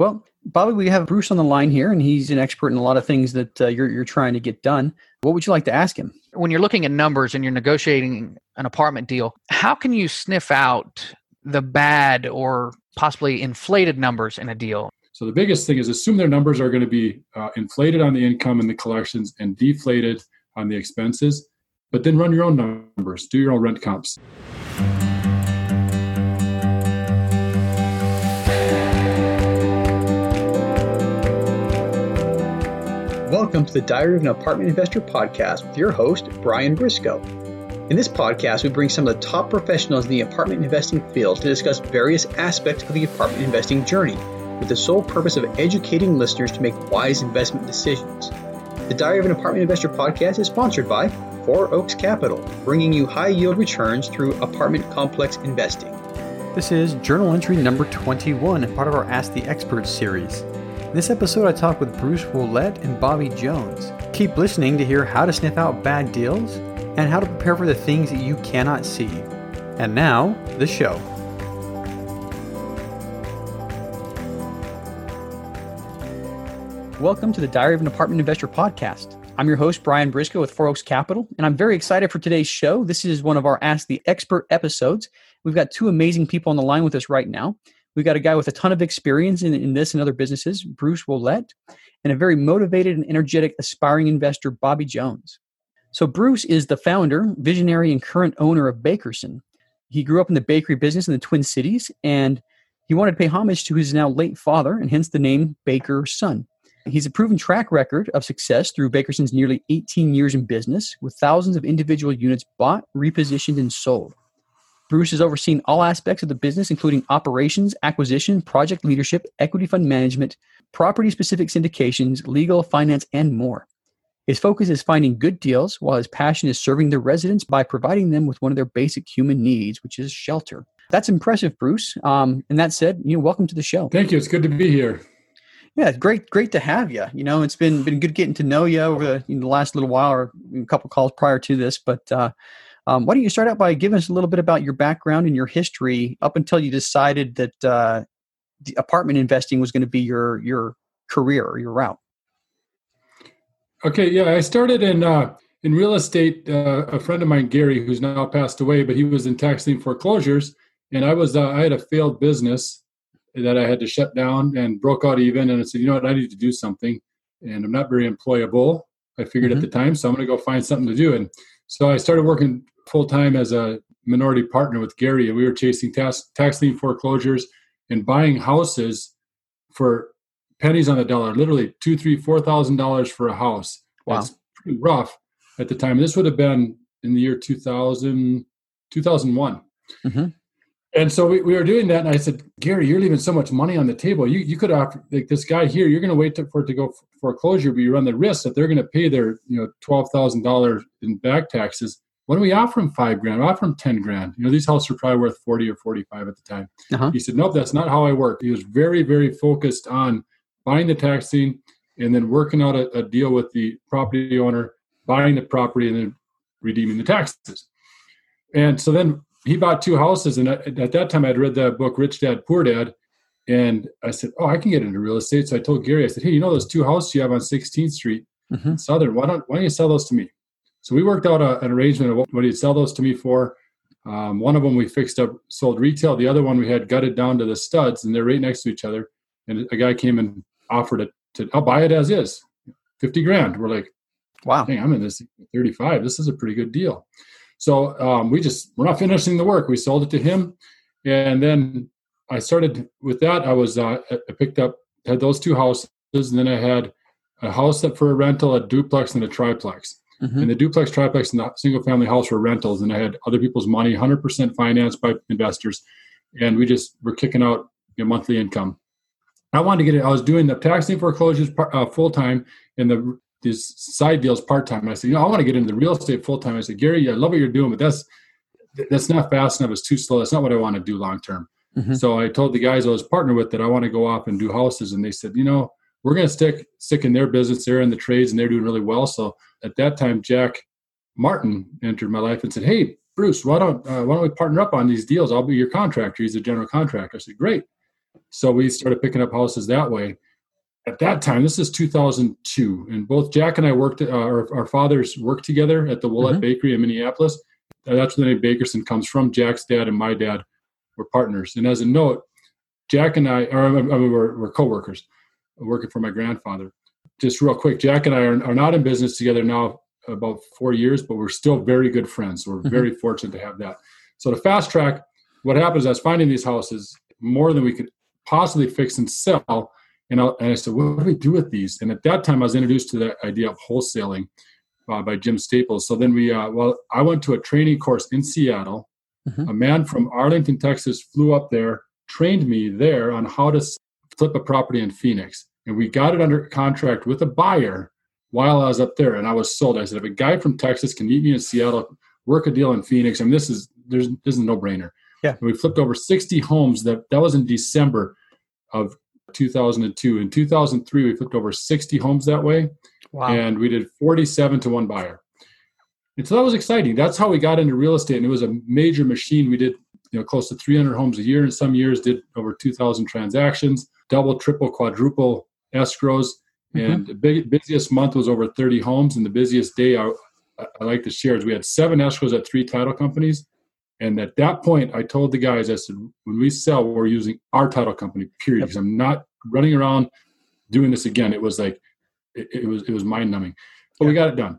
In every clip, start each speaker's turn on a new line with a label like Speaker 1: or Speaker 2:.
Speaker 1: Well, Bobby, we have Bruce on the line here, and he's an expert in a lot of things that uh, you're, you're trying to get done. What would you like to ask him?
Speaker 2: When you're looking at numbers and you're negotiating an apartment deal, how can you sniff out the bad or possibly inflated numbers in a deal?
Speaker 3: So the biggest thing is assume their numbers are going to be uh, inflated on the income and the collections and deflated on the expenses, but then run your own numbers, do your own rent comps.
Speaker 1: Welcome to the Diary of an Apartment Investor podcast with your host, Brian Briscoe. In this podcast, we bring some of the top professionals in the apartment investing field to discuss various aspects of the apartment investing journey with the sole purpose of educating listeners to make wise investment decisions. The Diary of an Apartment Investor podcast is sponsored by Four Oaks Capital, bringing you high yield returns through apartment complex investing. This is journal entry number 21 part of our Ask the Experts series. In this episode, I talk with Bruce Wollett and Bobby Jones. Keep listening to hear how to sniff out bad deals and how to prepare for the things that you cannot see. And now, the show. Welcome to the Diary of an Apartment Investor podcast. I'm your host, Brian Briscoe with Four Oaks Capital, and I'm very excited for today's show. This is one of our Ask the Expert episodes. We've got two amazing people on the line with us right now. We've got a guy with a ton of experience in, in this and other businesses, Bruce Wollett, and a very motivated and energetic aspiring investor, Bobby Jones. So, Bruce is the founder, visionary, and current owner of Bakerson. He grew up in the bakery business in the Twin Cities, and he wanted to pay homage to his now late father, and hence the name Baker Son. He's a proven track record of success through Bakerson's nearly 18 years in business, with thousands of individual units bought, repositioned, and sold. Bruce has overseen all aspects of the business, including operations, acquisition, project leadership, equity fund management, property specific syndications, legal, finance, and more. His focus is finding good deals, while his passion is serving the residents by providing them with one of their basic human needs, which is shelter. That's impressive, Bruce. Um, and that said, you know, welcome to the show.
Speaker 3: Thank you. It's good to be here.
Speaker 1: Yeah, great, great to have you. You know, it's been been good getting to know you over the, the last little while, or a couple calls prior to this. But uh, um, why don't you start out by giving us a little bit about your background and your history up until you decided that uh, apartment investing was going to be your your career or your route?
Speaker 3: Okay, yeah, I started in uh, in real estate. Uh, a friend of mine, Gary, who's now passed away, but he was in tax lien foreclosures, and I was uh, I had a failed business that I had to shut down and broke out even, and I said, you know what, I need to do something, and I'm not very employable. I figured mm-hmm. at the time, so I'm going to go find something to do, and so I started working full time as a minority partner with Gary, and we were chasing tax, tax lien foreclosures and buying houses for pennies on the dollar, literally two, three, four thousand dollars for a house.
Speaker 1: Wow. That's
Speaker 3: pretty rough at the time. This would have been in the year 2000, 2001. Mm-hmm. And so we, we were doing that, and I said, Gary, you're leaving so much money on the table. You you could offer like this guy here. You're going to wait to, for it to go foreclosure, but you run the risk that they're going to pay their you know twelve thousand dollars in back taxes. Why don't we offer him five grand? Offer him ten grand. You know these houses were probably worth forty or forty five at the time. Uh-huh. He said, Nope, that's not how I work. He was very very focused on buying the tax lien and then working out a, a deal with the property owner, buying the property, and then redeeming the taxes. And so then he bought two houses, and at, at that time I'd read the book Rich Dad Poor Dad, and I said, "Oh, I can get into real estate." So I told Gary, I said, "Hey, you know those two houses you have on 16th Street, mm-hmm. Southern? Why don't why don't you sell those to me?" So we worked out a, an arrangement of what, what he'd sell those to me for. Um, one of them we fixed up, sold retail. The other one we had gutted down to the studs, and they're right next to each other. And a guy came and offered it to, I'll buy it as is, fifty grand. We're like,
Speaker 1: wow,
Speaker 3: hey, I'm in this 35. This is a pretty good deal. So um, we just we're not finishing the work. We sold it to him, and then I started with that. I was uh, I picked up had those two houses, and then I had a house that for a rental, a duplex, and a triplex. Mm-hmm. And the duplex, triplex, and the single family house were rentals, and I had other people's money, 100% financed by investors, and we just were kicking out you know, monthly income. I wanted to get it. I was doing the tax lien foreclosures uh, full time, and the these side deals part time. I said, you know, I want to get into the real estate full time. I said, Gary, I love what you're doing, but that's that's not fast enough. It's too slow. That's not what I want to do long term. Mm-hmm. So I told the guys I was partnered with that I want to go off and do houses, and they said, you know, we're going to stick stick in their business. They're in the trades and they're doing really well. So at that time, Jack Martin entered my life and said, hey, Bruce, why don't uh, why don't we partner up on these deals? I'll be your contractor. He's a general contractor. I said, great. So we started picking up houses that way. At that time, this is 2002, and both Jack and I worked, uh, our, our, fathers worked together at the Willett mm-hmm. Bakery in Minneapolis. That's where the name Bakerson comes from. Jack's dad and my dad were partners. And as a note, Jack and I, or I mean, we're, we're co-workers working for my grandfather. Just real quick, Jack and I are, are not in business together now about four years, but we're still very good friends. So we're mm-hmm. very fortunate to have that. So to fast track, what happens is I was finding these houses more than we could possibly fix and sell. And I, and I said, what do we do with these? And at that time, I was introduced to the idea of wholesaling uh, by Jim Staples. So then we, uh, well, I went to a training course in Seattle. Mm-hmm. A man from Arlington, Texas flew up there, trained me there on how to flip a property in Phoenix. And we got it under contract with a buyer while I was up there. And I was sold. I said, if a guy from Texas can meet me in Seattle, work a deal in Phoenix, I mean, this is, there's, this is a no brainer.
Speaker 1: Yeah.
Speaker 3: And we flipped over 60 homes. That, that was in December of 2002. In 2003, we flipped over 60 homes that way. Wow. And we did 47 to one buyer. And so that was exciting. That's how we got into real estate. And it was a major machine. We did you know close to 300 homes a year and some years did over 2000 transactions double triple quadruple escrows mm-hmm. and the big, busiest month was over 30 homes and the busiest day I, I like to share is we had seven escrows at three title companies and at that point, I told the guys, I said, when we sell, we're using our title company, period. Because I'm not running around doing this again. It was like, it, it was it was mind numbing, but we got it done.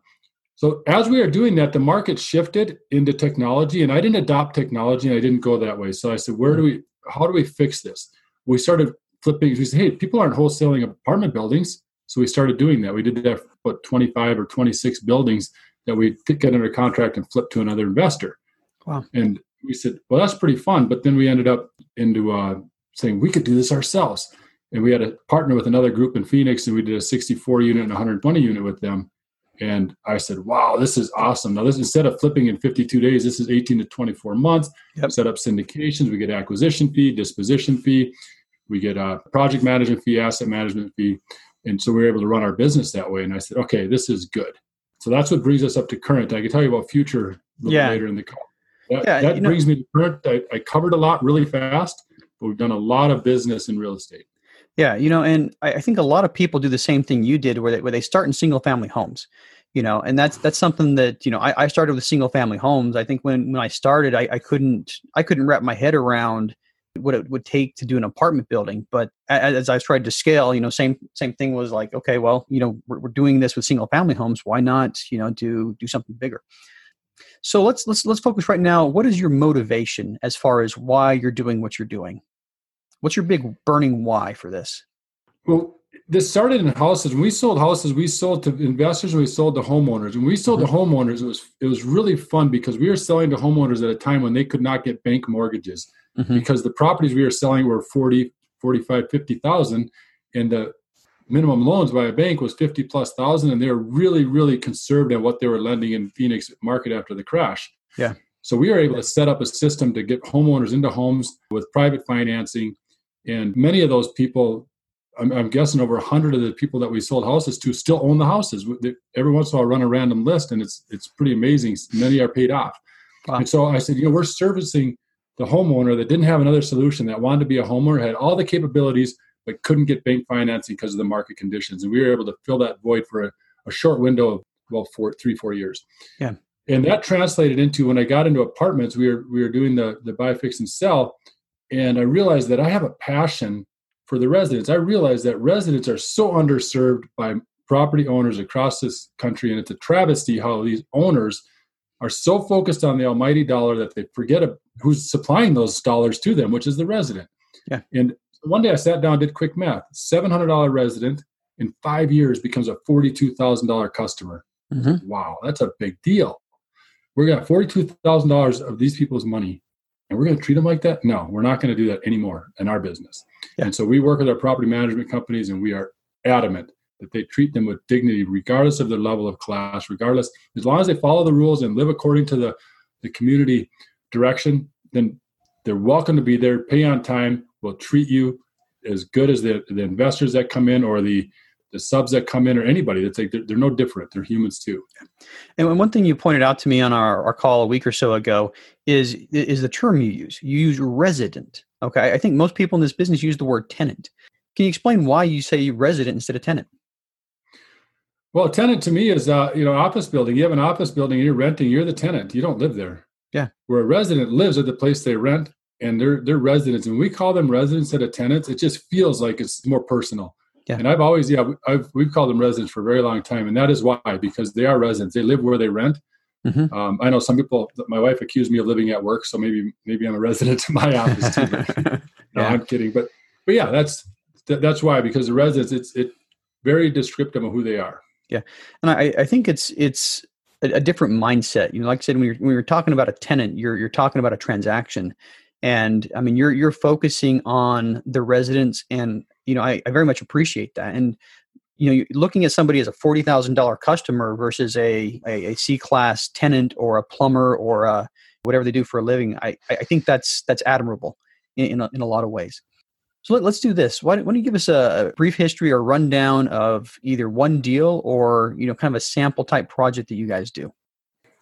Speaker 3: So as we are doing that, the market shifted into technology, and I didn't adopt technology, and I didn't go that way. So I said, where do mm. we? How do we fix this? We started flipping. We said, hey, people aren't wholesaling apartment buildings, so we started doing that. We did that for 25 or 26 buildings that we get under contract and flip to another investor.
Speaker 1: Wow.
Speaker 3: And we said, well, that's pretty fun. But then we ended up into uh, saying we could do this ourselves. And we had a partner with another group in Phoenix, and we did a 64 unit and 120 unit with them. And I said, wow, this is awesome. Now, this instead of flipping in 52 days, this is 18 to 24 months. Yep. Set up syndications. We get acquisition fee, disposition fee. We get a project management fee, asset management fee. And so we were able to run our business that way. And I said, okay, this is good. So that's what brings us up to current. I can tell you about future yeah. later in the call. That, yeah, that brings know, me to current. I, I covered a lot really fast, but we've done a lot of business in real estate.
Speaker 1: Yeah, you know, and I, I think a lot of people do the same thing you did, where they, where they start in single family homes you know and that's that's something that you know i, I started with single family homes i think when when i started I, I couldn't i couldn't wrap my head around what it would take to do an apartment building but as, as i tried to scale you know same same thing was like okay well you know we're, we're doing this with single family homes why not you know do do something bigger so let's let's let's focus right now. What is your motivation as far as why you're doing what you're doing? What's your big burning why for this?
Speaker 3: Well, this started in houses. When we sold houses, we sold to investors and we sold to homeowners. When we sold mm-hmm. to homeowners, it was it was really fun because we were selling to homeowners at a time when they could not get bank mortgages mm-hmm. because the properties we were selling were 40, 45, 50,000 and the minimum loans by a bank was 50 plus thousand and they were really really conserved at what they were lending in phoenix market after the crash.
Speaker 1: Yeah.
Speaker 3: So we were able to set up a system to get homeowners into homes with private financing and many of those people i'm, I'm guessing over 100 of the people that we sold houses to still own the houses. Every once in a while I run a random list and it's it's pretty amazing. Many are paid off. Wow. and so i said you know we're servicing the homeowner that didn't have another solution that wanted to be a homeowner had all the capabilities but couldn't get bank financing because of the market conditions. And we were able to fill that void for a, a short window of well, four, three, four years.
Speaker 1: Yeah.
Speaker 3: And that translated into when I got into apartments, we were we were doing the the buy, fix, and sell, and I realized that I have a passion for the residents. I realized that residents are so underserved by property owners across this country, and it's a travesty how these owners are so focused on the almighty dollar that they forget who's supplying those dollars to them, which is the resident.
Speaker 1: Yeah.
Speaker 3: And one day I sat down, did quick math. Seven hundred dollar resident in five years becomes a forty two thousand dollar customer. Mm-hmm. Wow, that's a big deal. We're got forty two thousand dollars of these people's money, and we're going to treat them like that? No, we're not going to do that anymore in our business. Yeah. And so we work with our property management companies, and we are adamant that they treat them with dignity, regardless of their level of class, regardless as long as they follow the rules and live according to the the community direction. Then they're welcome to be there, pay on time, will treat you as good as the, the investors that come in or the the subs that come in or anybody. That's like they're, they're no different. They're humans too.
Speaker 1: And one thing you pointed out to me on our, our call a week or so ago is is the term you use. You use resident okay? I think most people in this business use the word tenant. Can you explain why you say resident instead of tenant?
Speaker 3: Well tenant to me is uh, you know office building. You have an office building and you're renting you're the tenant. You don't live there.
Speaker 1: Yeah.
Speaker 3: Where a resident lives at the place they rent and they're they're residents and we call them residents instead of tenants it just feels like it's more personal yeah. And I've always, yeah, I've, we've called them residents for a very long time. And that is why, because they are residents. They live where they rent. Mm-hmm. Um, I know some people, my wife accused me of living at work. So maybe, maybe I'm a resident in my office too. But, yeah. no, I'm kidding. But, but yeah, that's, that's why, because the residents, it's, it very descriptive of who they are.
Speaker 1: Yeah. And I, I think it's, it's, a, a different mindset. You know, like I said, when you're, when you're talking about a tenant, you're, you're talking about a transaction and i mean you're you're focusing on the residents and you know, I, I very much appreciate that. And you know, looking at somebody as a forty thousand dollar customer versus a, a, a C class tenant or a plumber or a, whatever they do for a living, I, I think that's that's admirable in in a, in a lot of ways. So let, us do this. Why, why, don't you give us a, brief history or rundown of either one deal or you know kind of a sample type project that you guys do?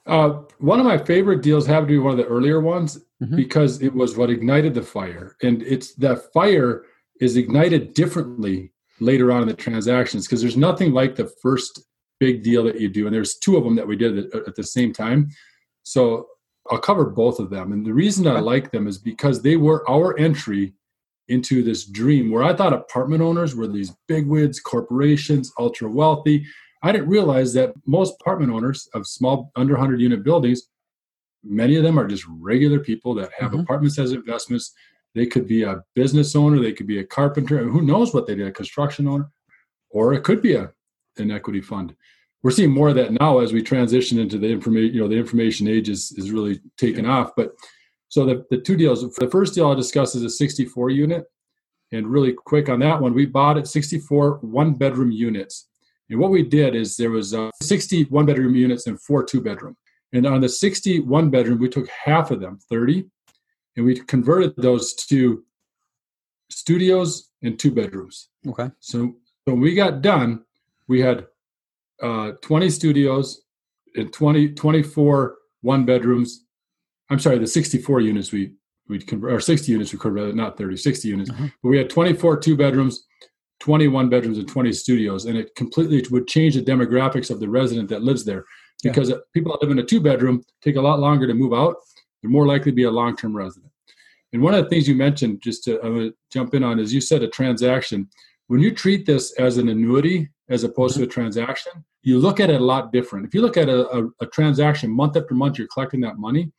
Speaker 3: Uh, one of my favorite deals happened to be one of the earlier ones mm-hmm. because it was what ignited the fire, and it's that fire is ignited differently later on in the transactions because there's nothing like the first big deal that you do. And there's two of them that we did at, at the same time. So i'll cover both of them. And the reason i like them is because they were our entry into this dream where i thought apartment owners were these bigwigs corporations ultra wealthy i didn't realize that most apartment owners of small under 100 unit buildings many of them are just regular people that have mm-hmm. apartments as investments they could be a business owner, they could be a carpenter, who knows what they did, a construction owner, or it could be a an equity fund. We're seeing more of that now as we transition into the information, you know, the information age is, is really taken off. But so the, the two deals, the first deal I'll discuss is a 64 unit. And really quick on that one, we bought at 64 one bedroom units. And what we did is there was uh, 60 one bedroom units and four two bedroom. And on the 61 bedroom, we took half of them, 30, and we converted those to studios and two bedrooms.
Speaker 1: Okay.
Speaker 3: So when we got done, we had uh, 20 studios and 20, 24 one bedrooms. I'm sorry, the 64 units we we convert or 60 units we converted, not 30, 60 units. Uh-huh. But we had 24 two bedrooms, 21 bedrooms, and 20 studios, and it completely would change the demographics of the resident that lives there because yeah. people that live in a two bedroom take a lot longer to move out they're more likely to be a long term resident. And one of the things you mentioned, just to I'm jump in on, is you said a transaction. When you treat this as an annuity as opposed mm-hmm. to a transaction, you look at it a lot different. If you look at a, a, a transaction month after month, you're collecting that money.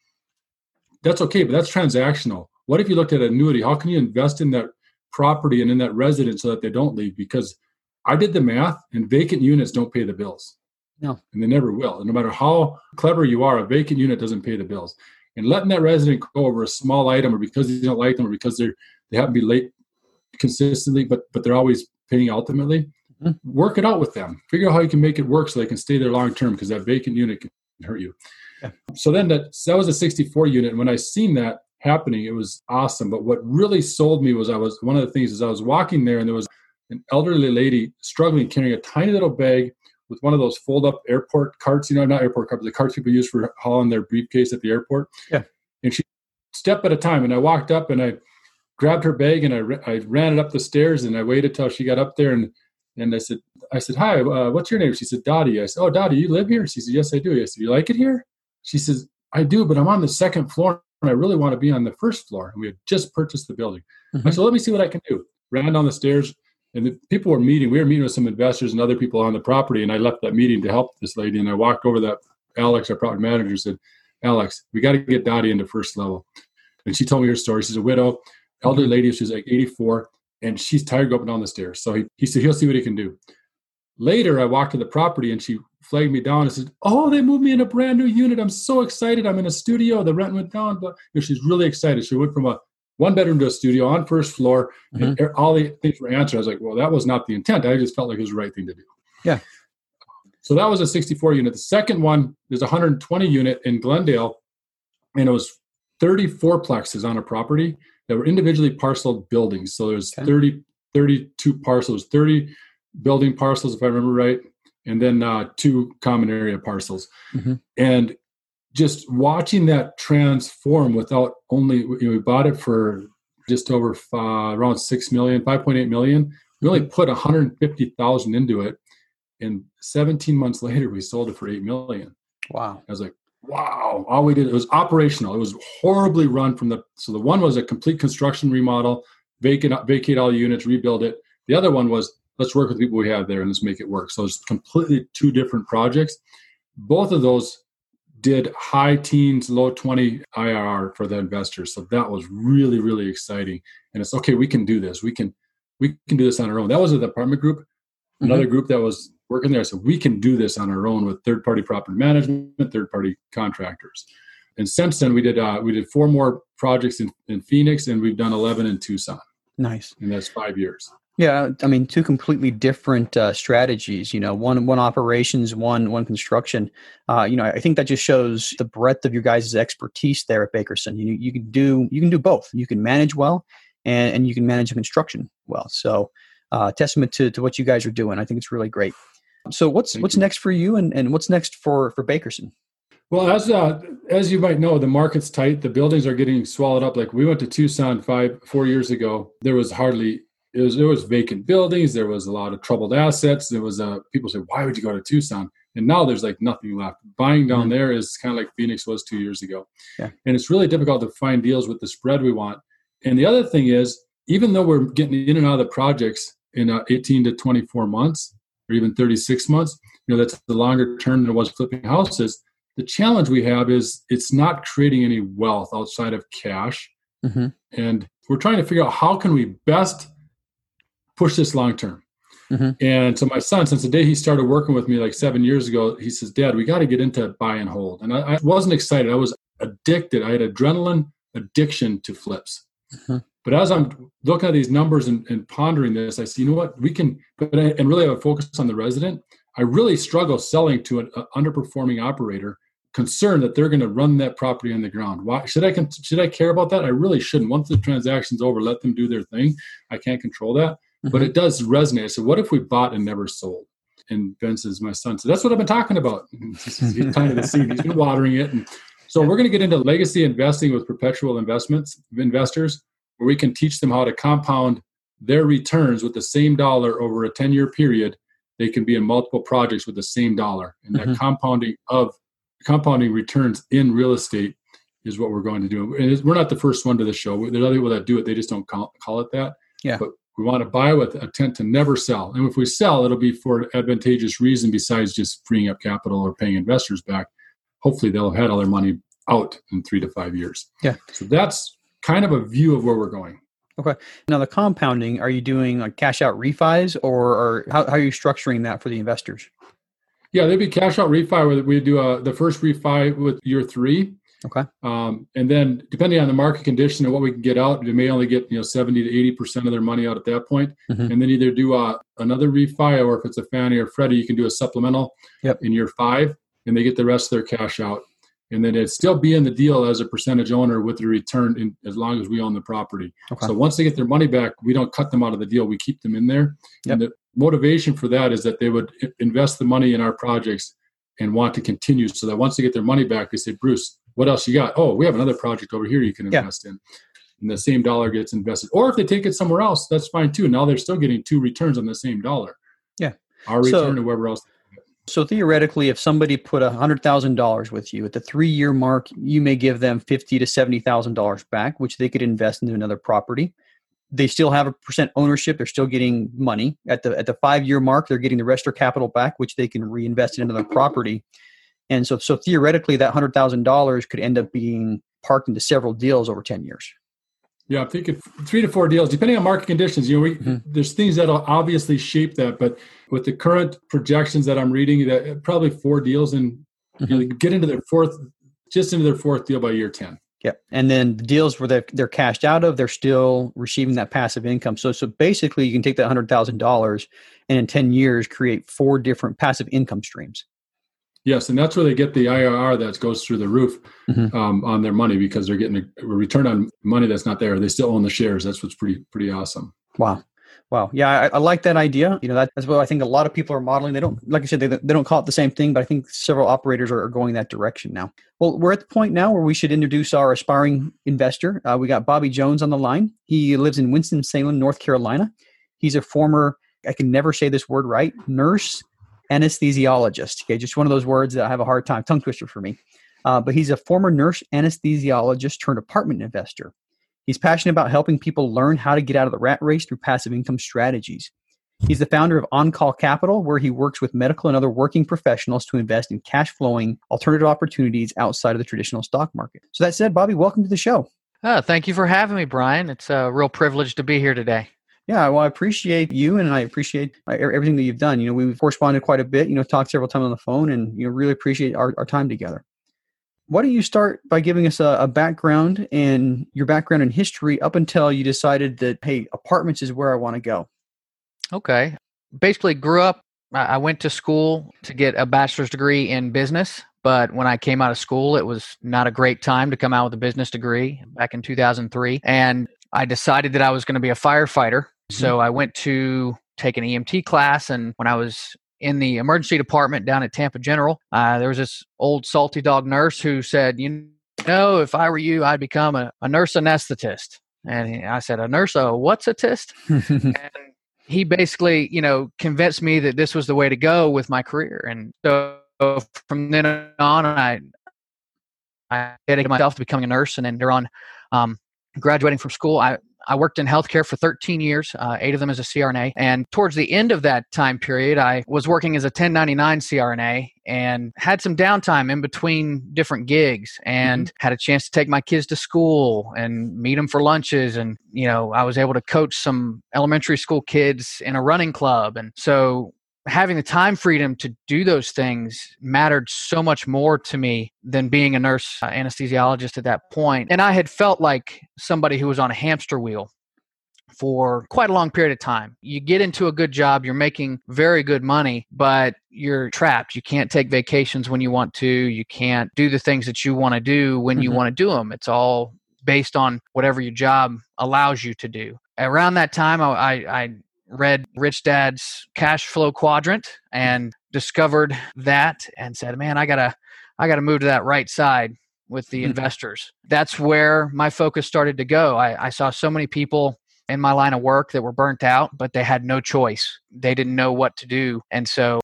Speaker 3: That's okay, but that's transactional. What if you looked at annuity? How can you invest in that property and in that residence so that they don't leave? Because I did the math, and vacant units don't pay the bills.
Speaker 1: No.
Speaker 3: And they never will. And no matter how clever you are, a vacant unit doesn't pay the bills and letting that resident go over a small item or because they don't like them or because they're they happen to be late consistently but but they're always paying ultimately mm-hmm. work it out with them figure out how you can make it work so they can stay there long term because that vacant unit can hurt you yeah. so then that that was a 64 unit and when i seen that happening it was awesome but what really sold me was i was one of the things is i was walking there and there was an elderly lady struggling carrying a tiny little bag with one of those fold up airport carts, you know, not airport carts, the carts people use for hauling their briefcase at the airport.
Speaker 1: Yeah.
Speaker 3: And she step at a time. And I walked up and I grabbed her bag and I, I ran it up the stairs and I waited till she got up there and and I said, I said, hi, uh, what's your name? She said, Dottie. I said, oh, Dottie, you live here? She said, yes, I do. I said, you like it here? She says, I do, but I'm on the second floor I really want to be on the first floor. And we had just purchased the building. Mm-hmm. I said, let me see what I can do. Ran down the stairs, and the people were meeting. We were meeting with some investors and other people on the property, and I left that meeting to help this lady. And I walked over that Alex, our property manager, said, "Alex, we got to get Dottie into first level." And she told me her story. She's a widow, elderly mm-hmm. lady. She's like 84, and she's tired going down the stairs. So he, he said he'll see what he can do. Later, I walked to the property, and she flagged me down and said, "Oh, they moved me in a brand new unit. I'm so excited. I'm in a studio. The rent went down." But you know, she's really excited. She went from a one bedroom to a studio on first floor, mm-hmm. and all the things were answered. I was like, well, that was not the intent. I just felt like it was the right thing to do.
Speaker 1: Yeah.
Speaker 3: So that was a 64 unit. The second one is 120 unit in Glendale, and it was 34 plexes on a property that were individually parceled buildings. So there's okay. 30, 32 parcels, 30 building parcels, if I remember right, and then uh, two common area parcels. Mm-hmm. And just watching that transform without only, you know, we bought it for just over five, around 6 million, 5.8 million. We only put 150,000 into it. And 17 months later, we sold it for 8 million.
Speaker 1: Wow.
Speaker 3: I was like, wow. All we did, it was operational. It was horribly run from the, so the one was a complete construction remodel, vacate, vacate all units, rebuild it. The other one was let's work with the people we have there and let's make it work. So it's completely two different projects. Both of those did high teens, low 20 IRR for the investors. So that was really, really exciting. And it's okay, we can do this. We can we can do this on our own. That was the apartment group. Another mm-hmm. group that was working there. So we can do this on our own with third party property management, third party contractors. And since then we did uh, we did four more projects in, in Phoenix and we've done 11 in Tucson.
Speaker 1: Nice.
Speaker 3: And that's five years.
Speaker 1: Yeah, I mean, two completely different uh, strategies. You know, one one operations, one one construction. Uh, you know, I think that just shows the breadth of your guys' expertise there at Bakerson. You you can do you can do both. You can manage well, and and you can manage construction well. So, uh, testament to to what you guys are doing. I think it's really great. So, what's Thank what's you. next for you, and and what's next for for Bakerson?
Speaker 3: Well, as uh, as you might know, the market's tight. The buildings are getting swallowed up. Like we went to Tucson five four years ago. There was hardly it was there was vacant buildings there was a lot of troubled assets there was uh people say why would you go to tucson and now there's like nothing left buying down mm-hmm. there is kind of like phoenix was two years ago yeah. and it's really difficult to find deals with the spread we want and the other thing is even though we're getting in and out of the projects in uh, 18 to 24 months or even 36 months you know that's the longer term than it was flipping houses the challenge we have is it's not creating any wealth outside of cash mm-hmm. and we're trying to figure out how can we best push this long term. Mm-hmm. And so my son, since the day he started working with me like seven years ago, he says, Dad, we got to get into buy and hold. And I, I, wasn't excited. I was addicted. I had adrenaline addiction to flips. Mm-hmm. But as I'm looking at these numbers and, and, pondering this, I see, you know what, we can, but I, and really have a focus on the resident. I really struggle selling to an underperforming operator, concerned that they're going to run that property on the ground. Why should I should I care about that? I really shouldn't. Once the transaction's over, let them do their thing. I can't control that mm-hmm. but it does resonate. So what if we bought and never sold? And Ben says, my son said, that's what I've been talking about. He's planted the seed. He's been watering it. And so we're going to get into legacy investing with perpetual investments investors, where we can teach them how to compound their returns with the same dollar over a 10 year period. They can be in multiple projects with the same dollar. And that mm-hmm. compounding of compounding returns in real estate is what we're going to do. And we're not the first one to the show. There's other people that do it. They just don't call, call it that.
Speaker 1: Yeah.
Speaker 3: But we want to buy with intent to never sell. And if we sell, it'll be for an advantageous reason besides just freeing up capital or paying investors back. Hopefully, they'll have had all their money out in three to five years.
Speaker 1: Yeah.
Speaker 3: So that's kind of a view of where we're going.
Speaker 1: Okay. Now, the compounding, are you doing like cash out refis or, or how, how are you structuring that for the investors?
Speaker 3: Yeah, there'd be cash out refi where we do a, uh, the first refi with year three
Speaker 1: Okay.
Speaker 3: Um, and then depending on the market condition and what we can get out, we may only get you know 70 to 80 percent of their money out at that point. Mm-hmm. And then either do a, another refi or if it's a Fannie or Freddie, you can do a supplemental
Speaker 1: yep.
Speaker 3: in year five, and they get the rest of their cash out. And then it still be in the deal as a percentage owner with the return in, as long as we own the property. Okay. So once they get their money back, we don't cut them out of the deal. We keep them in there. Yep. And the motivation for that is that they would invest the money in our projects and want to continue so that once they get their money back, they say, Bruce, what else you got? Oh, we have another project over here you can invest yeah. in. And the same dollar gets invested. Or if they take it somewhere else, that's fine too. Now they're still getting two returns on the same dollar.
Speaker 1: Yeah.
Speaker 3: Our return so, to whoever else.
Speaker 1: So theoretically, if somebody put a hundred thousand dollars with you at the three year mark, you may give them fifty to seventy thousand dollars back, which they could invest into another property. They still have a percent ownership. They're still getting money at the at the five year mark. They're getting the rest of their capital back, which they can reinvest in another property. And so, so theoretically, that hundred thousand dollars could end up being parked into several deals over ten years.
Speaker 3: Yeah, I'm thinking three to four deals, depending on market conditions. You know, we, mm-hmm. there's things that'll obviously shape that, but with the current projections that I'm reading, that probably four deals and mm-hmm. you know, get into their fourth, just into their fourth deal by year ten.
Speaker 1: Yep. And then the deals where they're, they're cashed out of, they're still receiving that passive income. So, so basically, you can take that hundred thousand dollars and in ten years create four different passive income streams.
Speaker 3: Yes, and that's where they get the IRR that goes through the roof mm-hmm. um, on their money because they're getting a, return on money that's not there. They still own the shares. That's what's pretty pretty awesome.
Speaker 1: Wow. Wow. Yeah, I, I, like that idea. You know, that, that's what I think a lot of people are modeling. They don't, like I said, they, they don't call it the same thing, but I think several operators are, are going that direction now. Well, we're at the point now where we should introduce our aspiring investor. Uh, we got Bobby Jones on the line. He lives in Winston-Salem, North Carolina. He's a former, I can never say this word right, nurse anesthesiologist. Okay, just one of those words that I have a hard time, tongue twister for me. Uh, but he's a former nurse anesthesiologist turned apartment investor. He's passionate about helping people learn how to get out of the rat race through passive income strategies. He's the founder of On Call Capital, where he works with medical and other working professionals to invest in cash flowing alternative opportunities outside of the traditional stock market. So, that said, Bobby, welcome to the show.
Speaker 2: Oh, thank you for having me, Brian. It's a real privilege to be here today.
Speaker 1: Yeah, well, I appreciate you and I appreciate uh, everything that you've done. You know, we've corresponded quite a bit, you know, talked several times on the phone and, you know, really appreciate our, our time together. Why don't you start by giving us a, a background and your background and history up until you decided that, hey, apartments is where I want to go?
Speaker 2: Okay. Basically, grew up, I went to school to get a bachelor's degree in business. But when I came out of school, it was not a great time to come out with a business degree back in 2003. And I decided that I was going to be a firefighter. So mm-hmm. I went to take an EMT class. And when I was in the emergency department down at Tampa General, uh, there was this old salty dog nurse who said, You know, if I were you, I'd become a, a nurse anesthetist. And I said, A nurse, a what's a tist? and he basically, you know, convinced me that this was the way to go with my career. And so from then on, I, I dedicated myself to becoming a nurse. And then they're on um, graduating from school, I, I worked in healthcare for 13 years, uh, eight of them as a CRNA. And towards the end of that time period, I was working as a 1099 CRNA and had some downtime in between different gigs and mm-hmm. had a chance to take my kids to school and meet them for lunches. And, you know, I was able to coach some elementary school kids in a running club. And so having the time freedom to do those things mattered so much more to me than being a nurse uh, anesthesiologist at that point. And I had felt like somebody who was on a hamster wheel for quite a long period of time. You get into a good job, you're making very good money, but you're trapped. You can't take vacations when you want to. You can't do the things that you want to do when mm-hmm. you want to do them. It's all based on whatever your job allows you to do. Around that time, I, I, I read Rich Dad's cash flow quadrant and discovered that and said, "Man, I gotta, I gotta move to that right side with the mm-hmm. investors." That's where my focus started to go. I, I saw so many people in my line of work that were burnt out, but they had no choice. They didn't know what to do, and so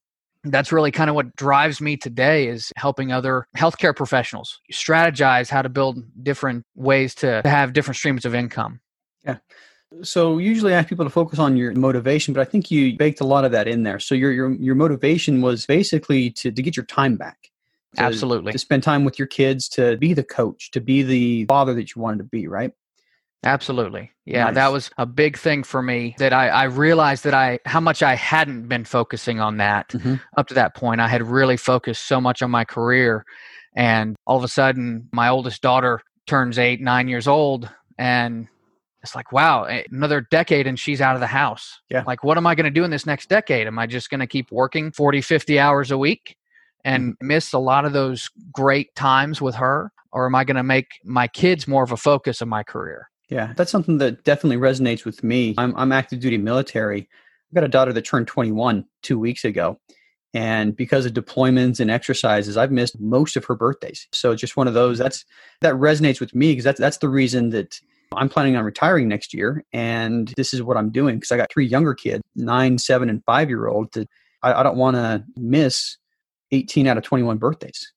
Speaker 2: that's really kind of what drives me today is helping other healthcare professionals strategize how to build different ways to have different streams of income.
Speaker 1: Yeah. So usually I ask people to focus on your motivation, but I think you baked a lot of that in there. So your your your motivation was basically to to get your time back.
Speaker 2: To, Absolutely.
Speaker 1: To spend time with your kids, to be the coach, to be the father that you wanted to be, right?
Speaker 2: Absolutely. Yeah, nice. that was a big thing for me that I, I realized that I how much I hadn't been focusing on that mm-hmm. up to that point. I had really focused so much on my career and all of a sudden my oldest daughter turns eight, nine years old and it's like wow another decade and she's out of the house. Yeah. Like what am i going to do in this next decade? Am i just going to keep working 40 50 hours a week and mm-hmm. miss a lot of those great times with her? Or am i going to make my kids more of a focus of my career?
Speaker 1: Yeah that's something that definitely resonates with me. I'm, I'm active duty military. I've got a daughter that turned 21 two weeks ago and because of deployments and exercises i've missed most of her birthdays. So just one of those that's that resonates with me because that's that's the reason that I'm planning on retiring next year, and this is what I'm doing because I got three younger kids, nine, seven, and five year old. That I, I don't want to miss 18 out of 21 birthdays.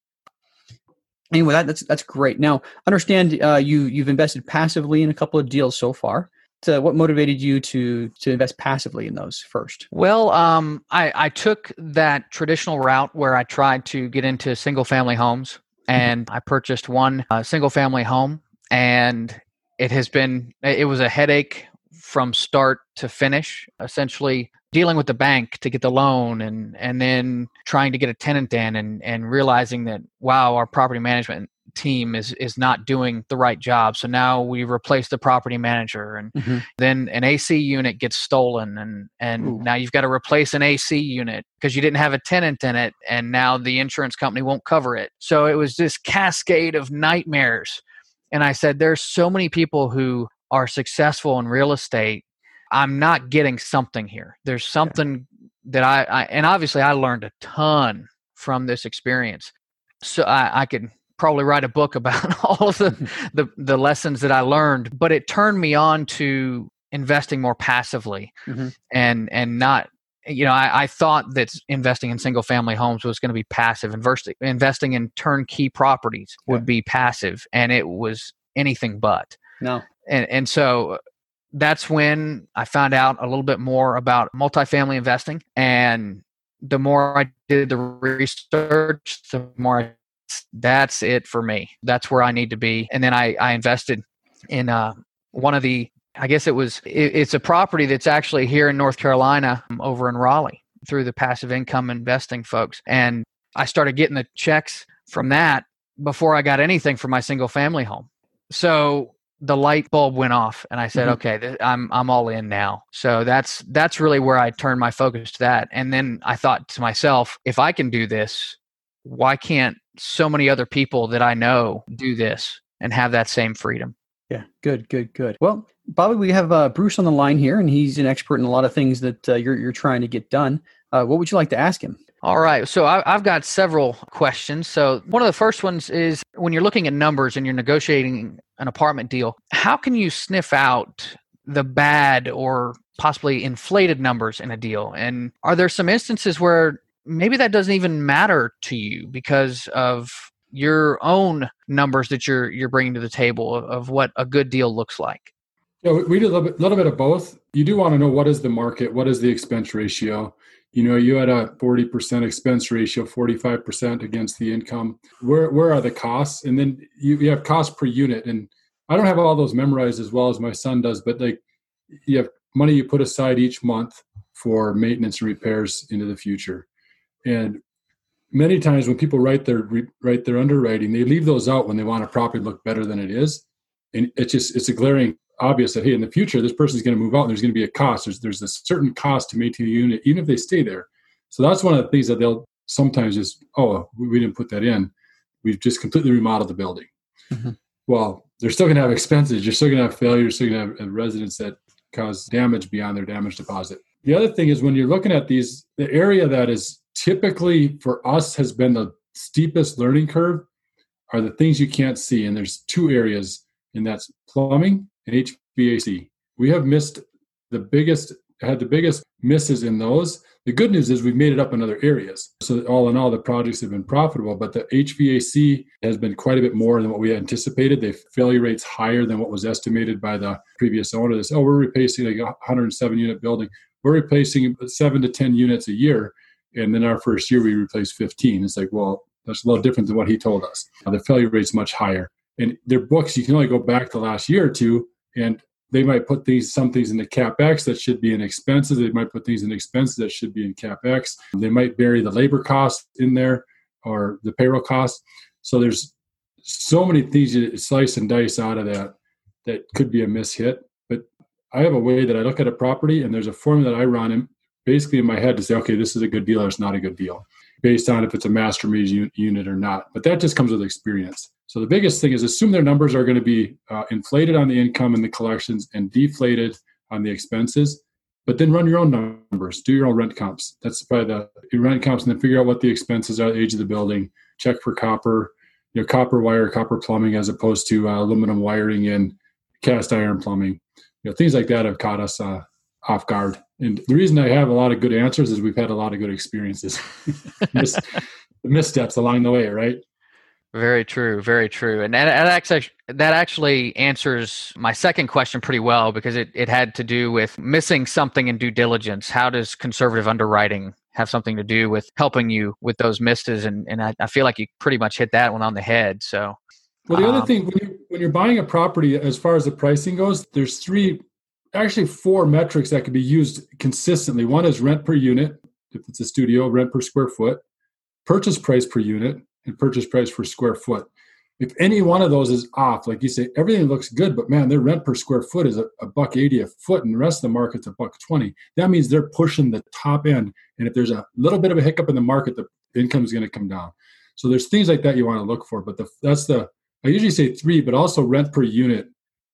Speaker 1: Anyway, that, that's that's great. Now, understand uh, you you've invested passively in a couple of deals so far. So what motivated you to to invest passively in those first?
Speaker 2: Well, um, I, I took that traditional route where I tried to get into single family homes, mm-hmm. and I purchased one uh, single family home, and it has been it was a headache from start to finish essentially dealing with the bank to get the loan and and then trying to get a tenant in and and realizing that wow our property management team is is not doing the right job so now we replace the property manager and mm-hmm. then an AC unit gets stolen and and Ooh. now you've got to replace an AC unit because you didn't have a tenant in it and now the insurance company won't cover it so it was this cascade of nightmares and I said, there's so many people who are successful in real estate I'm not getting something here. There's something that I, I, and obviously I learned a ton from this experience. So I, I could probably write a book about all of the, the, the lessons that I learned, but it turned me on to investing more passively mm-hmm. and and not you know I, I, thought that investing in single family homes was going to be passive investing investing in turnkey properties would yeah. be passive and it was anything but.
Speaker 1: No.
Speaker 2: And and so that's when i found out a little bit more about multifamily investing and the more i did the research the more I, that's it for me. That's where i need to be. And then i i invested in uh one of the I guess it was it, it's a property that's actually here in North Carolina um, over in Raleigh through the passive income investing folks and I started getting the checks from that before I got anything for my single family home. So the light bulb went off and I said, mm-hmm. okay, th- I'm I'm all in now. So that's that's really where I turned my focus to that. And then I thought to myself, if I can do this, why can't so many other people that I know do this and have that same freedom?
Speaker 1: Yeah, good, good, good. Well, Bobby, we have uh, Bruce on the line here, and he's an expert in a lot of things that uh, you're you're trying to get done. Uh, what would you like to ask him?
Speaker 2: All right, so I, I've got several questions. So one of the first ones is when you're looking at numbers and you're negotiating an apartment deal, how can you sniff out the bad or possibly inflated numbers in a deal? And are there some instances where maybe that doesn't even matter to you because of your own numbers that you're you're bringing to the table of, of what a good deal looks like?
Speaker 3: Yeah, we do a little bit, little bit of both. You do want to know what is the market, what is the expense ratio. You know, you had a 40% expense ratio, 45% against the income. Where where are the costs? And then you, you have cost per unit. And I don't have all those memorized as well as my son does, but like you have money you put aside each month for maintenance and repairs into the future. And many times when people write their write their underwriting, they leave those out when they want a property to look better than it is, and it's just it's a glaring obvious that hey, in the future this person is going to move out, and there's going to be a cost. There's there's a certain cost to maintain the unit, even if they stay there. So that's one of the things that they'll sometimes just oh we didn't put that in. We've just completely remodeled the building. Mm-hmm. Well, they're still going to have expenses. You're still going to have failures. You're still going to have residents that cause damage beyond their damage deposit. The other thing is when you're looking at these, the area that is typically for us has been the steepest learning curve are the things you can't see. And there's two areas, and that's plumbing and HVAC. We have missed the biggest, had the biggest misses in those. The good news is we've made it up in other areas. So all in all, the projects have been profitable, but the HVAC has been quite a bit more than what we anticipated. The failure rates higher than what was estimated by the previous owner. This, oh, we're replacing like a 107 unit building. We're replacing seven to 10 units a year and then our first year we replaced 15 it's like well that's a little different than what he told us. The failure rate's much higher. And their books you can only go back the last year or two and they might put these some things in the capex that should be in expenses. They might put things in expenses that should be in capex. They might bury the labor cost in there or the payroll cost so there's so many things you slice and dice out of that that could be a mishit but i have a way that i look at a property and there's a formula that i run basically in my head to say, okay, this is a good deal or it's not a good deal, based on if it's a master unit or not. But that just comes with experience. So the biggest thing is assume their numbers are going to be uh, inflated on the income and the collections and deflated on the expenses. But then run your own numbers, do your own rent comps. That's probably the rent comps, and then figure out what the expenses are, the age of the building. Check for copper, you know, copper wire, copper plumbing, as opposed to uh, aluminum wiring and cast iron plumbing. You know, things like that have caught us uh, off guard. And the reason I have a lot of good answers is we've had a lot of good experiences, Mis- missteps along the way, right?
Speaker 2: Very true, very true, and that, that actually that actually answers my second question pretty well because it, it had to do with missing something in due diligence. How does conservative underwriting have something to do with helping you with those misses? And and I, I feel like you pretty much hit that one on the head. So,
Speaker 3: well, the um, other thing when you when you're buying a property, as far as the pricing goes, there's three actually four metrics that can be used consistently. One is rent per unit, if it's a studio, rent per square foot, purchase price per unit, and purchase price per square foot. If any one of those is off, like you say, everything looks good, but man, their rent per square foot is a, a buck eighty a foot, and the rest of the market's a buck twenty. That means they're pushing the top end. And if there's a little bit of a hiccup in the market, the income is going to come down. So there's things like that you want to look for. But the, that's the I usually say three, but also rent per unit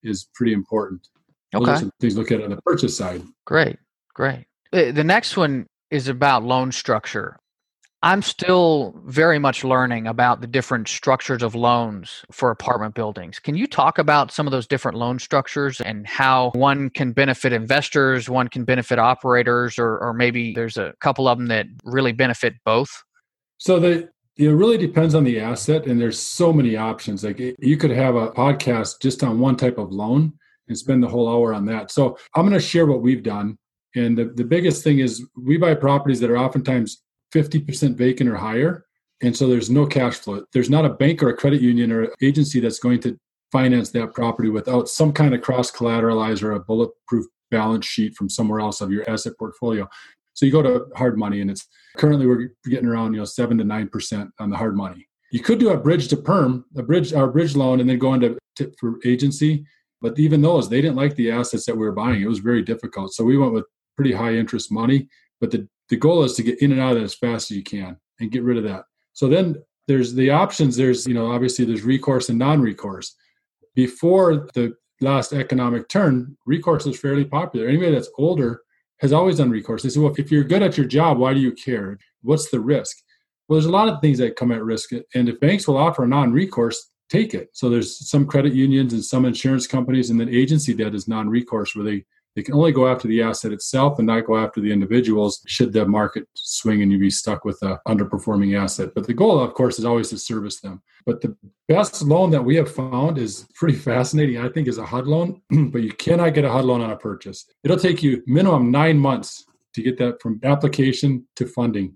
Speaker 3: is pretty important. Okay. Things look at on the purchase side.
Speaker 2: Great, great. Eh, the next one is about loan structure. I'm still very much learning about the different structures of loans for apartment buildings. Can you talk about some of those different loan structures and how one can benefit investors, one can benefit operators, or, or maybe there's a couple of them that really benefit both?
Speaker 3: So the it really depends on the asset, and there's so many options. Like you could have a podcast just on one type of loan and spend the whole hour on that. So I'm going to share what we've done. And the, the biggest thing is we buy properties that are oftentimes 50% vacant or higher. And so there's no cash flow. There's not a bank or a credit union or agency that's going to finance that property without some kind of cross collateralize or a bulletproof balance sheet from somewhere else of your asset portfolio. So you go to hard money and it's currently we're getting around, you know, seven to nine percent on the hard money. You could do a bridge to perm, a bridge our bridge loan, and then go into for agency. But even those, they didn't like the assets that we were buying. It was very difficult. So we went with pretty high interest money. But the the goal is to get in and out of it as fast as you can and get rid of that. So then there's the options. There's, you know, obviously there's recourse and non-recourse. Before the last economic turn, recourse was fairly popular. Anybody that's older has always done recourse. They say, well, if you're good at your job, why do you care? What's the risk? Well, there's a lot of things that come at risk. And if banks will offer a non-recourse, take it. So there's some credit unions and some insurance companies, and then agency debt is non-recourse where they they can only go after the asset itself and not go after the individuals should the market swing and you be stuck with an underperforming asset. But the goal, of course, is always to service them. But the best loan that we have found is pretty fascinating, I think, is a HUD loan, but you cannot get a HUD loan on a purchase. It'll take you minimum nine months to get that from application to funding,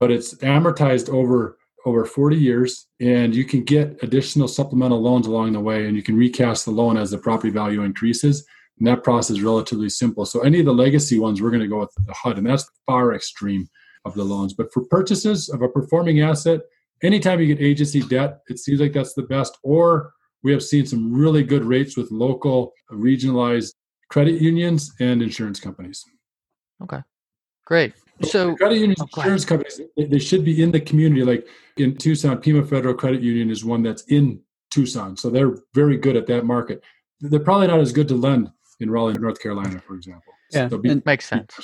Speaker 3: but it's amortized over over 40 years and you can get additional supplemental loans along the way and you can recast the loan as the property value increases and that process is relatively simple. So any of the legacy ones, we're going to go with the HUD, and that's far extreme of the loans. But for purchases of a performing asset, anytime you get agency debt, it seems like that's the best. Or we have seen some really good rates with local regionalized credit unions and insurance companies.
Speaker 2: Okay, great. So
Speaker 3: credit unions, oh, insurance companies, they should be in the community. Like in Tucson, Pima Federal Credit Union is one that's in Tucson, so they're very good at that market. They're probably not as good to lend in Raleigh, North Carolina, for example.
Speaker 2: Yeah, so it makes sense.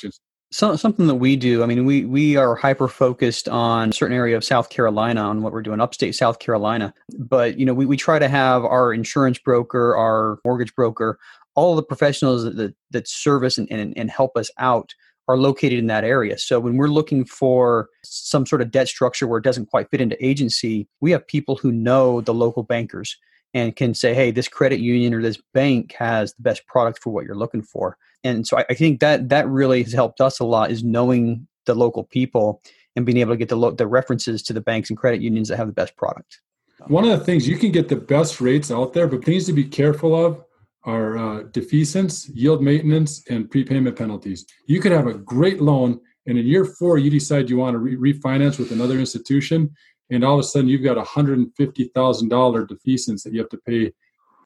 Speaker 1: So, something that we do, I mean, we we are hyper focused on a certain area of South Carolina on what we're doing, upstate South Carolina. But you know, we, we try to have our insurance broker, our mortgage broker, all the professionals that that, that service and, and, and help us out are located in that area. So when we're looking for some sort of debt structure where it doesn't quite fit into agency, we have people who know the local bankers and can say, hey, this credit union or this bank has the best product for what you're looking for. And so I, I think that that really has helped us a lot is knowing the local people and being able to get the, lo- the references to the banks and credit unions that have the best product.
Speaker 3: One of the things you can get the best rates out there, but things to be careful of are uh, defeasance, yield maintenance, and prepayment penalties. You could have a great loan, and in year four, you decide you want to re- refinance with another institution, and all of a sudden you've got a $150,000 defeasance that you have to pay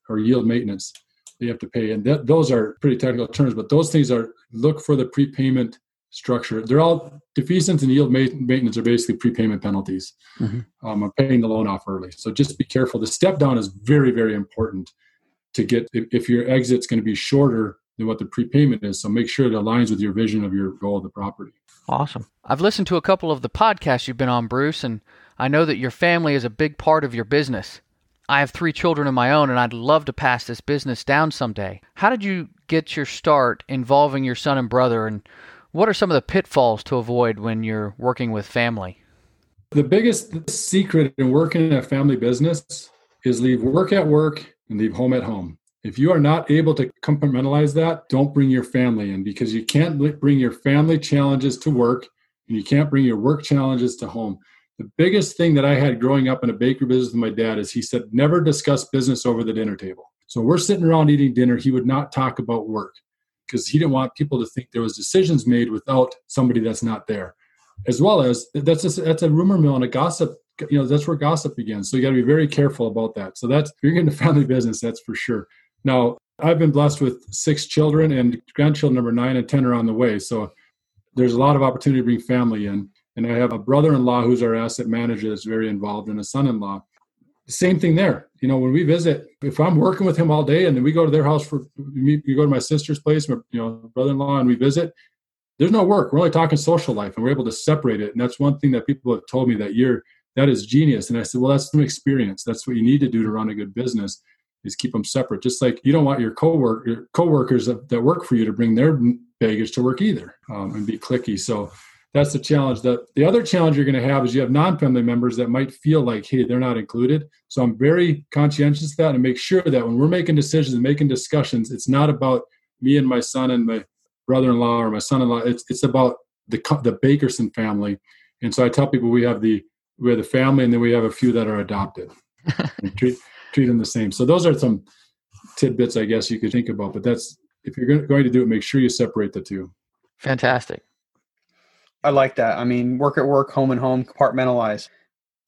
Speaker 3: or yield maintenance that you have to pay. And that, those are pretty technical terms, but those things are look for the prepayment structure. They're all defeasance and yield maintenance are basically prepayment penalties. Mm-hmm. Um, paying the loan off early. So just be careful. The step down is very, very important to get if, if your exit's going to be shorter than what the prepayment is. So make sure it aligns with your vision of your goal of the property.
Speaker 2: Awesome. I've listened to a couple of the podcasts you've been on, Bruce, and I know that your family is a big part of your business. I have three children of my own, and I'd love to pass this business down someday. How did you get your start involving your son and brother, and what are some of the pitfalls to avoid when you're working with family?
Speaker 3: The biggest secret in working in a family business is leave work at work and leave home at home. If you are not able to compartmentalize that, don't bring your family in because you can't bring your family challenges to work and you can't bring your work challenges to home. The biggest thing that I had growing up in a bakery business with my dad is he said, never discuss business over the dinner table. So we're sitting around eating dinner. He would not talk about work because he didn't want people to think there was decisions made without somebody that's not there. As well as that's a, that's a rumor mill and a gossip. You know that's where gossip begins. So you got to be very careful about that. So that's if you're getting a family business. That's for sure. Now I've been blessed with six children and grandchildren number nine and ten are on the way. So there's a lot of opportunity to bring family in. And I have a brother in law who's our asset manager that's very involved, and a son in law. same thing there. You know, when we visit, if I'm working with him all day and then we go to their house for, we, go to my sister's place, my, you know, brother-in-law, and we visit, there's no work. We're only talking social life, and we're able to separate it. And that's one thing that people have told me that year. That is genius. And I said, well, that's some experience. That's what you need to do to run a good business is keep them separate. Just like you don't want your coworker your coworkers that, that work for you to bring their baggage to work either um, and be clicky. So that's the challenge. The, the other challenge you're going to have is you have non-family members that might feel like, hey, they're not included. So I'm very conscientious of that and make sure that when we're making decisions and making discussions, it's not about me and my son and my brother-in-law or my son-in-law. It's it's about the the Bakerson family. And so I tell people we have the we have the family and then we have a few that are adopted. treat treat them the same. So those are some tidbits I guess you could think about. But that's if you're going to do it, make sure you separate the two.
Speaker 2: Fantastic.
Speaker 1: I like that. I mean, work at work, home and home, compartmentalize.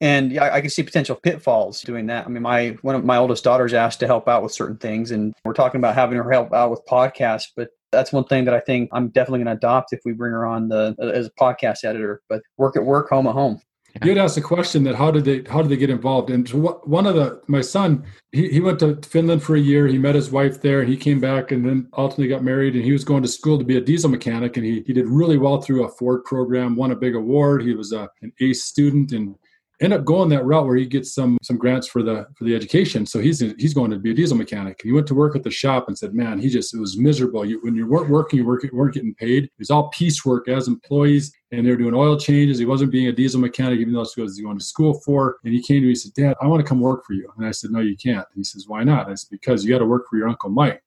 Speaker 1: And yeah, I can see potential pitfalls doing that. I mean, my one of my oldest daughters asked to help out with certain things, and we're talking about having her help out with podcasts. But that's one thing that I think I'm definitely going to adopt if we bring her on the as a podcast editor. But work at work, home at home.
Speaker 3: You had asked a question that how did they how did they get involved? And one of the my son he, he went to Finland for a year. He met his wife there, and he came back and then ultimately got married. And he was going to school to be a diesel mechanic, and he he did really well through a Ford program, won a big award. He was a, an ace student, and end up going that route where he gets some some grants for the for the education. So he's he's going to be a diesel mechanic. He went to work at the shop and said, "Man, he just it was miserable. You, when you weren't working, you weren't, weren't getting paid. It was all piecework as employees, and they were doing oil changes. He wasn't being a diesel mechanic, even though that's what he was going to school for. And he came to me and said, "Dad, I want to come work for you." And I said, "No, you can't." And he says, "Why not?" I said, "Because you got to work for your uncle Mike."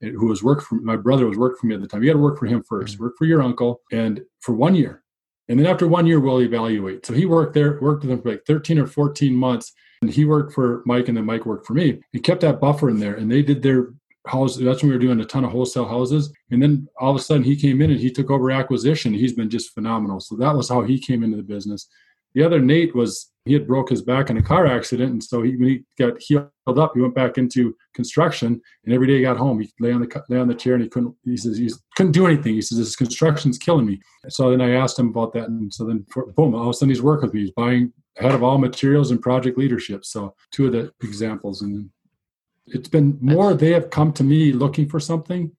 Speaker 3: Who was work for my brother was working for me at the time. You got to work for him first. Mm-hmm. Work for your uncle, and for one year, and then after one year, we'll evaluate. So he worked there, worked with them for like 13 or 14 months. And he worked for Mike and then Mike worked for me. He kept that buffer in there and they did their house. That's when we were doing a ton of wholesale houses. And then all of a sudden he came in and he took over acquisition. He's been just phenomenal. So that was how he came into the business. The other Nate was he had broke his back in a car accident, and so he when he got healed up, he went back into construction. And every day he got home, he lay on the lay on the chair, and he couldn't. He says he couldn't do anything. He says this construction's killing me. So then I asked him about that, and so then for, boom, all of a sudden he's working with me. He's buying head of all materials and project leadership. So two of the examples, and it's been more they have come to me looking for something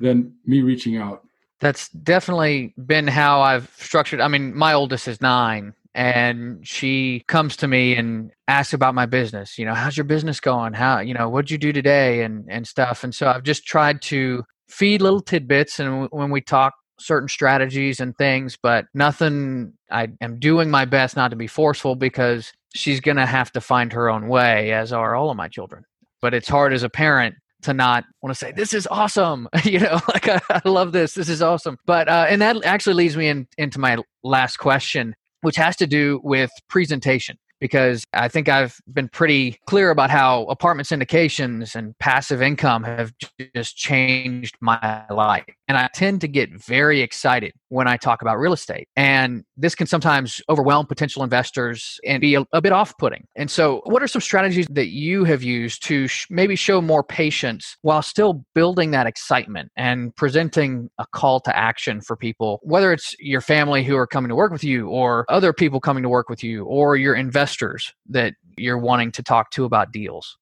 Speaker 3: than me reaching out.
Speaker 2: That's definitely been how I've structured. I mean, my oldest is nine, and she comes to me and asks about my business you know how's your business going? How you know what'd you do today? and and stuff. And so i've just tried to feed little tidbits and when we talk certain strategies and things but nothing i am doing my best not to be forceful because she's going to have to find her own way as are all of my children. But it's hard as a parent to not want to say this is awesome you know like I, I, love this. This is awesome. But uh, and that actually leads me in, into my last question which has to do with presentation because I think I've been pretty clear about how apartment syndications and passive income have just changed my life. And I tend to get very excited when I talk about real estate. And this can sometimes overwhelm potential investors and be a, a bit off putting. And so, what are some strategies that you have used to sh- maybe show more patience while still building that excitement and presenting a call to action for people, whether it's your family who are coming to work with you, or other people coming to work with you, or your investors that you're wanting to talk to about deals?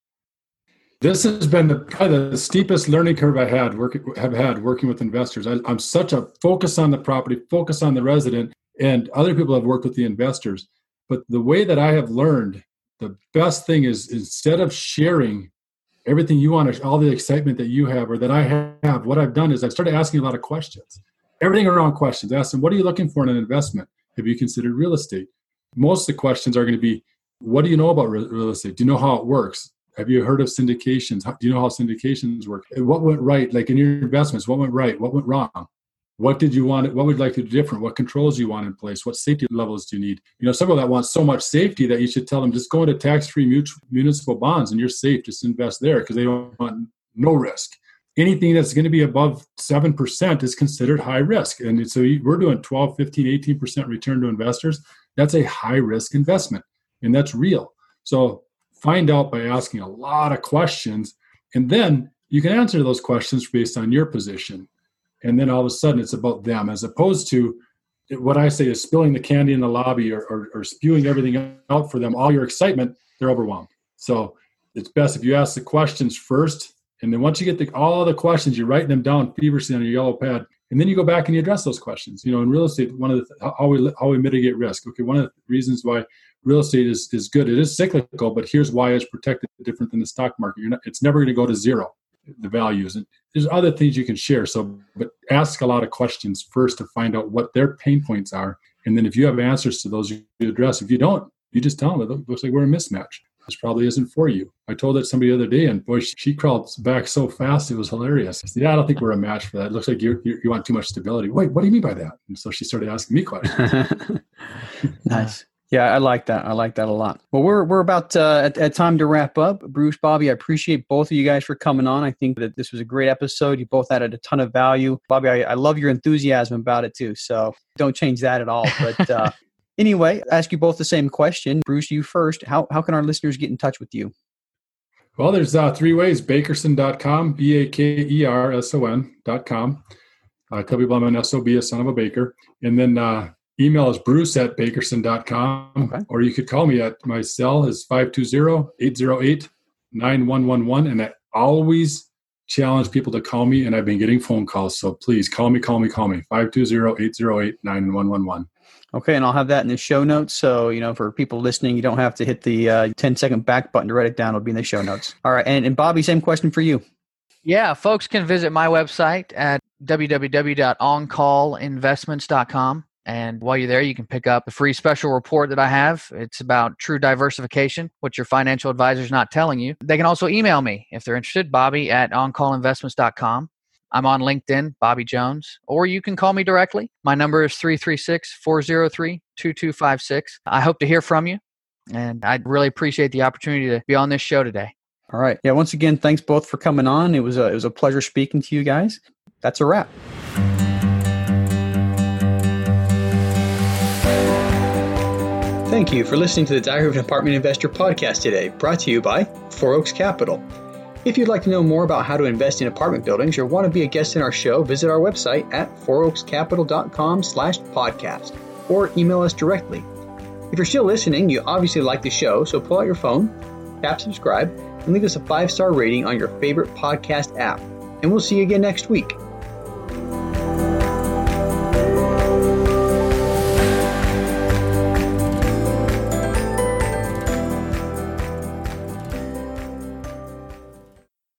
Speaker 3: This has been the, probably the steepest learning curve I had work, have had working with investors. I, I'm such a focus on the property, focus on the resident, and other people have worked with the investors. But the way that I have learned, the best thing is instead of sharing everything you want, all the excitement that you have or that I have, what I've done is I've started asking a lot of questions. Everything around questions. Ask them, what are you looking for in an investment? Have you considered real estate? Most of the questions are going to be, what do you know about real estate? Do you know how it works? Have you heard of syndications? How, do you know how syndications work? What went right? Like in your investments, what went right? What went wrong? What did you want? What would you like to do different? What controls you want in place? What safety levels do you need? You know, some of that want so much safety that you should tell them just go into tax-free municipal bonds and you're safe. Just invest there because they don't want no risk. Anything that's going to be above 7% is considered high risk. And so we're doing 12, 15, 18% return to investors. That's a high risk investment and that's real. So find out by asking a lot of questions and then you can answer those questions based on your position and then all of a sudden it's about them as opposed to what i say is spilling the candy in the lobby or, or, or spewing everything out for them all your excitement they're overwhelmed So it's best if you ask the questions first. And then once you get the, all the questions, you're writing them down feverishly on your yellow pad. And then you go back and you address those questions. You know, in real estate, one of the how we how we mitigate risk. Okay, one of the reasons why real estate is is good. It is cyclical, but here's why it's protected different than the stock market. You're not, it's never going to go to zero. The values and there's other things you can share. So, but ask a lot of questions first to find out what their pain points are, and then if you have answers to those, you address. If you don't, you just tell them it looks like we're a mismatch this probably isn't for you. I told that somebody the other day, and boy, she crawled back so fast, it was hilarious. I said, Yeah, I don't think we're a match for that. It looks like you you want too much stability. Wait, what do you mean by that? And so she started asking me questions.
Speaker 1: nice. Yeah, I like that. I like that a lot. Well, we're we're about uh, at, at, time to wrap up. Bruce, Bobby, I appreciate both of you guys for coming on. I think that this was a great episode. You both added a ton of value. Bobby, I, I love your enthusiasm about it too. So don't change that at all. But uh, Anyway, ask you both the same question. Bruce, you first. How, how can our listeners get in touch with you?
Speaker 3: Well, there's uh, three ways bakerson.com, B A K E R S O N.com. Uh, tell people I'm an SOB, a son of a baker. And then uh, email is bruce at bakerson.com. Okay. Or you could call me at my cell is 520 808 9111. And I always challenge people to call me, and I've been getting phone calls. So please call me, call me, call me 520 808 9111.
Speaker 1: Okay, and I'll have that in the show notes. So, you know, for people listening, you don't have to hit the uh, 10 second back button to write it down. It'll be in the show notes. All right. And, and Bobby, same question for you.
Speaker 2: Yeah, folks can visit my website at www.oncallinvestments.com. And while you're there, you can pick up a free special report that I have. It's about true diversification, what your financial advisor is not telling you. They can also email me if they're interested, Bobby at oncallinvestments.com. I'm on LinkedIn, Bobby Jones, or you can call me directly. My number is 336 403 2256. I hope to hear from you, and I really appreciate the opportunity to be on this show today.
Speaker 1: All right. Yeah, once again, thanks both for coming on. It was a, it was a pleasure speaking to you guys. That's a wrap. Thank you for listening to the Diary of an Apartment Investor podcast today, brought to you by Four Oaks Capital. If you'd like to know more about how to invest in apartment buildings or want to be a guest in our show, visit our website at fouroakscapital.com slash podcast or email us directly. If you're still listening, you obviously like the show, so pull out your phone, tap subscribe, and leave us a five-star rating on your favorite podcast app. And we'll see you again next week.